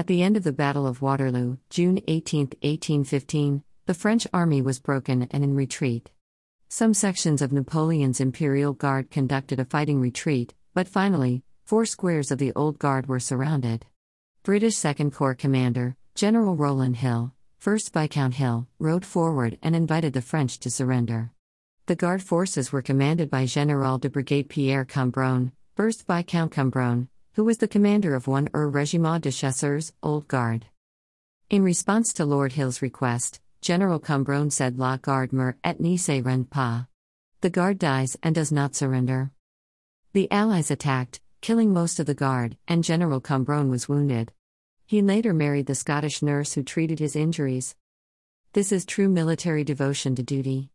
At the end of the Battle of Waterloo, June 18, 1815, the French army was broken and in retreat. Some sections of Napoleon's Imperial Guard conducted a fighting retreat, but finally, four squares of the Old Guard were surrounded. British Second Corps commander, General Rowland Hill, 1st Viscount Hill, rode forward and invited the French to surrender. The Guard forces were commanded by General de Brigade Pierre Cambronne, 1st Viscount Cambronne, who was the commander of 1 Er Regiment de Chasseurs, Old Guard. In response to Lord Hill's request, General Cambronne said La Garde meurt et ne se rend pas. The Guard dies and does not surrender. The Allies attacked, killing most of the Guard, and General Cambronne was wounded. He later married the Scottish nurse who treated his injuries. This is true military devotion to duty.